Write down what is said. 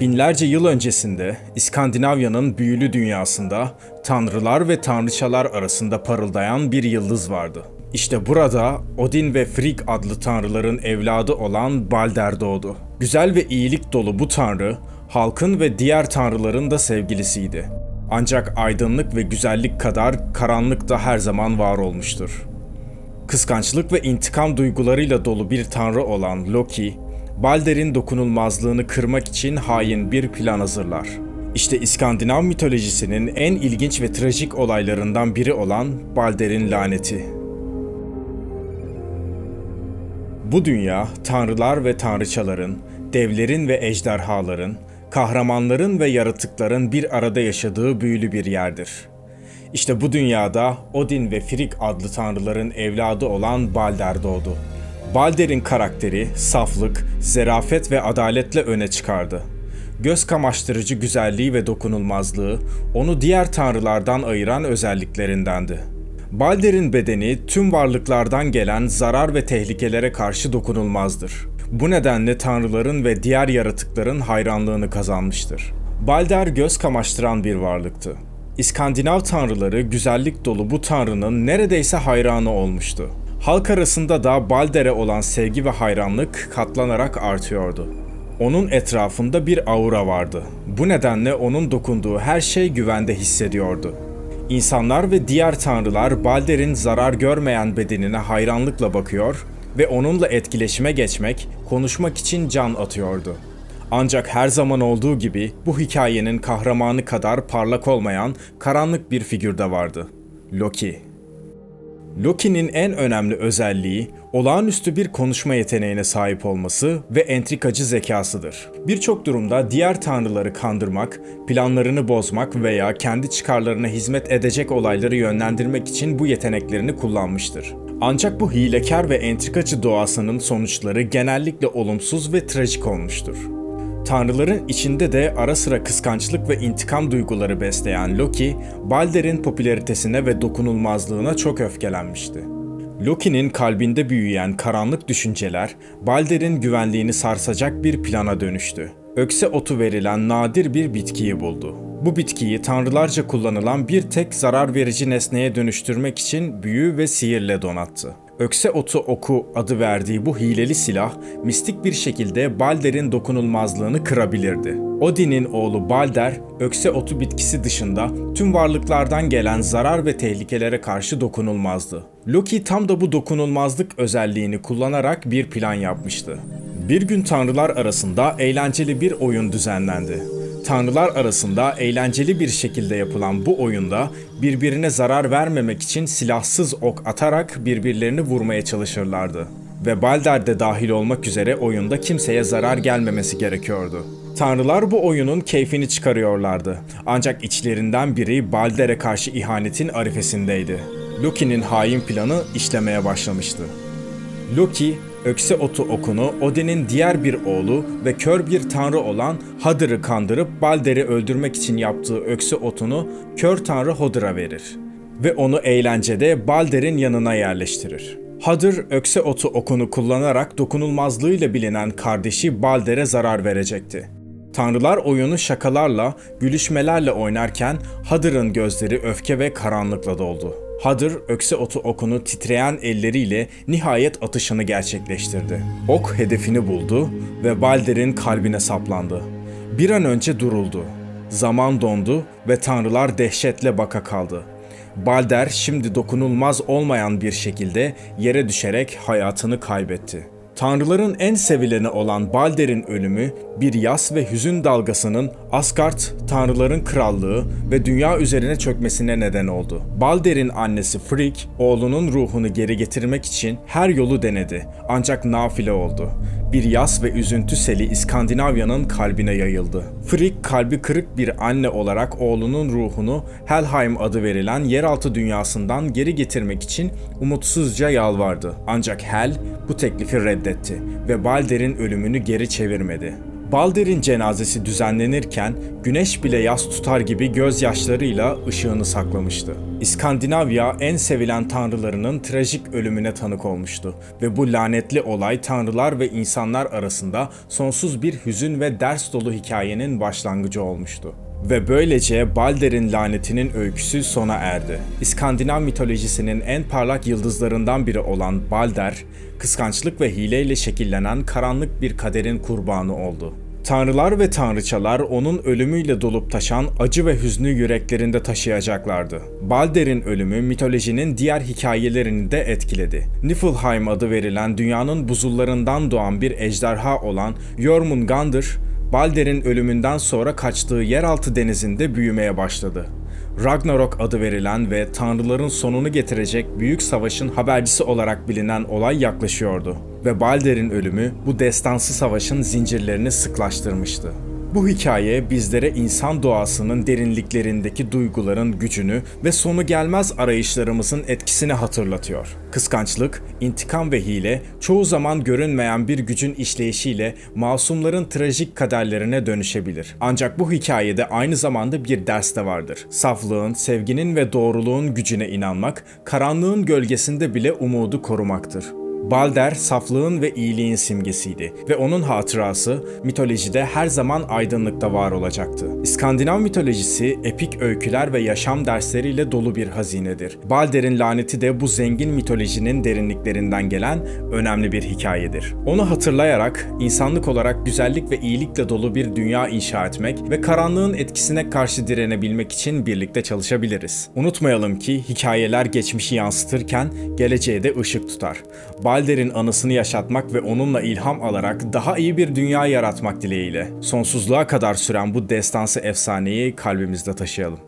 Binlerce yıl öncesinde İskandinavya'nın büyülü dünyasında tanrılar ve tanrıçalar arasında parıldayan bir yıldız vardı. İşte burada Odin ve Frigg adlı tanrıların evladı olan Balder doğdu. Güzel ve iyilik dolu bu tanrı, halkın ve diğer tanrıların da sevgilisiydi. Ancak aydınlık ve güzellik kadar karanlık da her zaman var olmuştur. Kıskançlık ve intikam duygularıyla dolu bir tanrı olan Loki, Balder'in dokunulmazlığını kırmak için hain bir plan hazırlar. İşte İskandinav mitolojisinin en ilginç ve trajik olaylarından biri olan Balder'in laneti. Bu dünya tanrılar ve tanrıçaların, devlerin ve ejderhaların, kahramanların ve yaratıkların bir arada yaşadığı büyülü bir yerdir. İşte bu dünyada Odin ve Frigg adlı tanrıların evladı olan Balder doğdu. Balder'in karakteri saflık, zerafet ve adaletle öne çıkardı. Göz kamaştırıcı güzelliği ve dokunulmazlığı onu diğer tanrılardan ayıran özelliklerindendi. Balder'in bedeni tüm varlıklardan gelen zarar ve tehlikelere karşı dokunulmazdır. Bu nedenle tanrıların ve diğer yaratıkların hayranlığını kazanmıştır. Balder göz kamaştıran bir varlıktı. İskandinav tanrıları güzellik dolu bu tanrının neredeyse hayranı olmuştu. Halk arasında da Balder'e olan sevgi ve hayranlık katlanarak artıyordu. Onun etrafında bir aura vardı. Bu nedenle onun dokunduğu her şey güvende hissediyordu. İnsanlar ve diğer tanrılar Balder'in zarar görmeyen bedenine hayranlıkla bakıyor ve onunla etkileşime geçmek, konuşmak için can atıyordu. Ancak her zaman olduğu gibi bu hikayenin kahramanı kadar parlak olmayan karanlık bir figür de vardı. Loki. Loki'nin en önemli özelliği olağanüstü bir konuşma yeteneğine sahip olması ve entrikacı zekasıdır. Birçok durumda diğer tanrıları kandırmak, planlarını bozmak veya kendi çıkarlarına hizmet edecek olayları yönlendirmek için bu yeteneklerini kullanmıştır. Ancak bu hilekar ve entrikacı doğasının sonuçları genellikle olumsuz ve trajik olmuştur. Tanrıların içinde de ara sıra kıskançlık ve intikam duyguları besleyen Loki, Balder'in popülaritesine ve dokunulmazlığına çok öfkelenmişti. Loki'nin kalbinde büyüyen karanlık düşünceler, Balder'in güvenliğini sarsacak bir plana dönüştü. Ökse otu verilen nadir bir bitkiyi buldu. Bu bitkiyi tanrılarca kullanılan bir tek zarar verici nesneye dönüştürmek için büyü ve sihirle donattı. Ökse otu oku adı verdiği bu hileli silah mistik bir şekilde Balder'in dokunulmazlığını kırabilirdi. Odin'in oğlu Balder, ökse otu bitkisi dışında tüm varlıklardan gelen zarar ve tehlikelere karşı dokunulmazdı. Loki tam da bu dokunulmazlık özelliğini kullanarak bir plan yapmıştı. Bir gün tanrılar arasında eğlenceli bir oyun düzenlendi. Tanrılar arasında eğlenceli bir şekilde yapılan bu oyunda birbirine zarar vermemek için silahsız ok atarak birbirlerini vurmaya çalışırlardı. Ve Balder de dahil olmak üzere oyunda kimseye zarar gelmemesi gerekiyordu. Tanrılar bu oyunun keyfini çıkarıyorlardı. Ancak içlerinden biri Balder'e karşı ihanetin arifesindeydi. Loki'nin hain planı işlemeye başlamıştı. Loki, ökse otu okunu Odin'in diğer bir oğlu ve kör bir tanrı olan Hadır'ı kandırıp Balder'i öldürmek için yaptığı ökse otunu kör tanrı Hodır'a verir ve onu eğlencede Balder'in yanına yerleştirir. Hadır ökse otu okunu kullanarak dokunulmazlığıyla bilinen kardeşi Balder'e zarar verecekti. Tanrılar oyunu şakalarla, gülüşmelerle oynarken Hadır'ın gözleri öfke ve karanlıkla doldu. Hadır ökse otu okunu titreyen elleriyle nihayet atışını gerçekleştirdi. Ok hedefini buldu ve Balder'in kalbine saplandı. Bir an önce duruldu. Zaman dondu ve tanrılar dehşetle baka kaldı. Balder şimdi dokunulmaz olmayan bir şekilde yere düşerek hayatını kaybetti. Tanrıların en sevileni olan Balder'in ölümü bir yas ve hüzün dalgasının Asgard, tanrıların krallığı ve dünya üzerine çökmesine neden oldu. Balder'in annesi Frigg, oğlunun ruhunu geri getirmek için her yolu denedi ancak nafile oldu. Bir yas ve üzüntü seli İskandinavya'nın kalbine yayıldı. Frigg kalbi kırık bir anne olarak oğlunun ruhunu Helheim adı verilen yeraltı dünyasından geri getirmek için umutsuzca yalvardı. Ancak Hel bu teklifi reddetti ve Balder'in ölümünü geri çevirmedi. Balder'in cenazesi düzenlenirken güneş bile yas tutar gibi gözyaşlarıyla ışığını saklamıştı. İskandinavya en sevilen tanrılarının trajik ölümüne tanık olmuştu ve bu lanetli olay tanrılar ve insanlar arasında sonsuz bir hüzün ve ders dolu hikayenin başlangıcı olmuştu. Ve böylece Balder'in lanetinin öyküsü sona erdi. İskandinav mitolojisinin en parlak yıldızlarından biri olan Balder, kıskançlık ve hileyle şekillenen karanlık bir kaderin kurbanı oldu. Tanrılar ve tanrıçalar onun ölümüyle dolup taşan acı ve hüznü yüreklerinde taşıyacaklardı. Balder'in ölümü mitolojinin diğer hikayelerini de etkiledi. Niflheim adı verilen dünyanın buzullarından doğan bir ejderha olan Jormungandr, Balder'in ölümünden sonra kaçtığı yeraltı denizinde büyümeye başladı. Ragnarok adı verilen ve tanrıların sonunu getirecek büyük savaşın habercisi olarak bilinen olay yaklaşıyordu ve Balder'in ölümü bu destansı savaşın zincirlerini sıklaştırmıştı. Bu hikaye bizlere insan doğasının derinliklerindeki duyguların gücünü ve sonu gelmez arayışlarımızın etkisini hatırlatıyor. Kıskançlık, intikam ve hile çoğu zaman görünmeyen bir gücün işleyişiyle masumların trajik kaderlerine dönüşebilir. Ancak bu hikayede aynı zamanda bir ders de vardır. Saflığın, sevginin ve doğruluğun gücüne inanmak, karanlığın gölgesinde bile umudu korumaktır. Balder saflığın ve iyiliğin simgesiydi ve onun hatırası mitolojide her zaman aydınlıkta var olacaktı. İskandinav mitolojisi epik öyküler ve yaşam dersleriyle dolu bir hazinedir. Balder'in laneti de bu zengin mitolojinin derinliklerinden gelen önemli bir hikayedir. Onu hatırlayarak insanlık olarak güzellik ve iyilikle dolu bir dünya inşa etmek ve karanlığın etkisine karşı direnebilmek için birlikte çalışabiliriz. Unutmayalım ki hikayeler geçmişi yansıtırken geleceğe de ışık tutar. Balder'in anısını yaşatmak ve onunla ilham alarak daha iyi bir dünya yaratmak dileğiyle. Sonsuzluğa kadar süren bu destansı efsaneyi kalbimizde taşıyalım.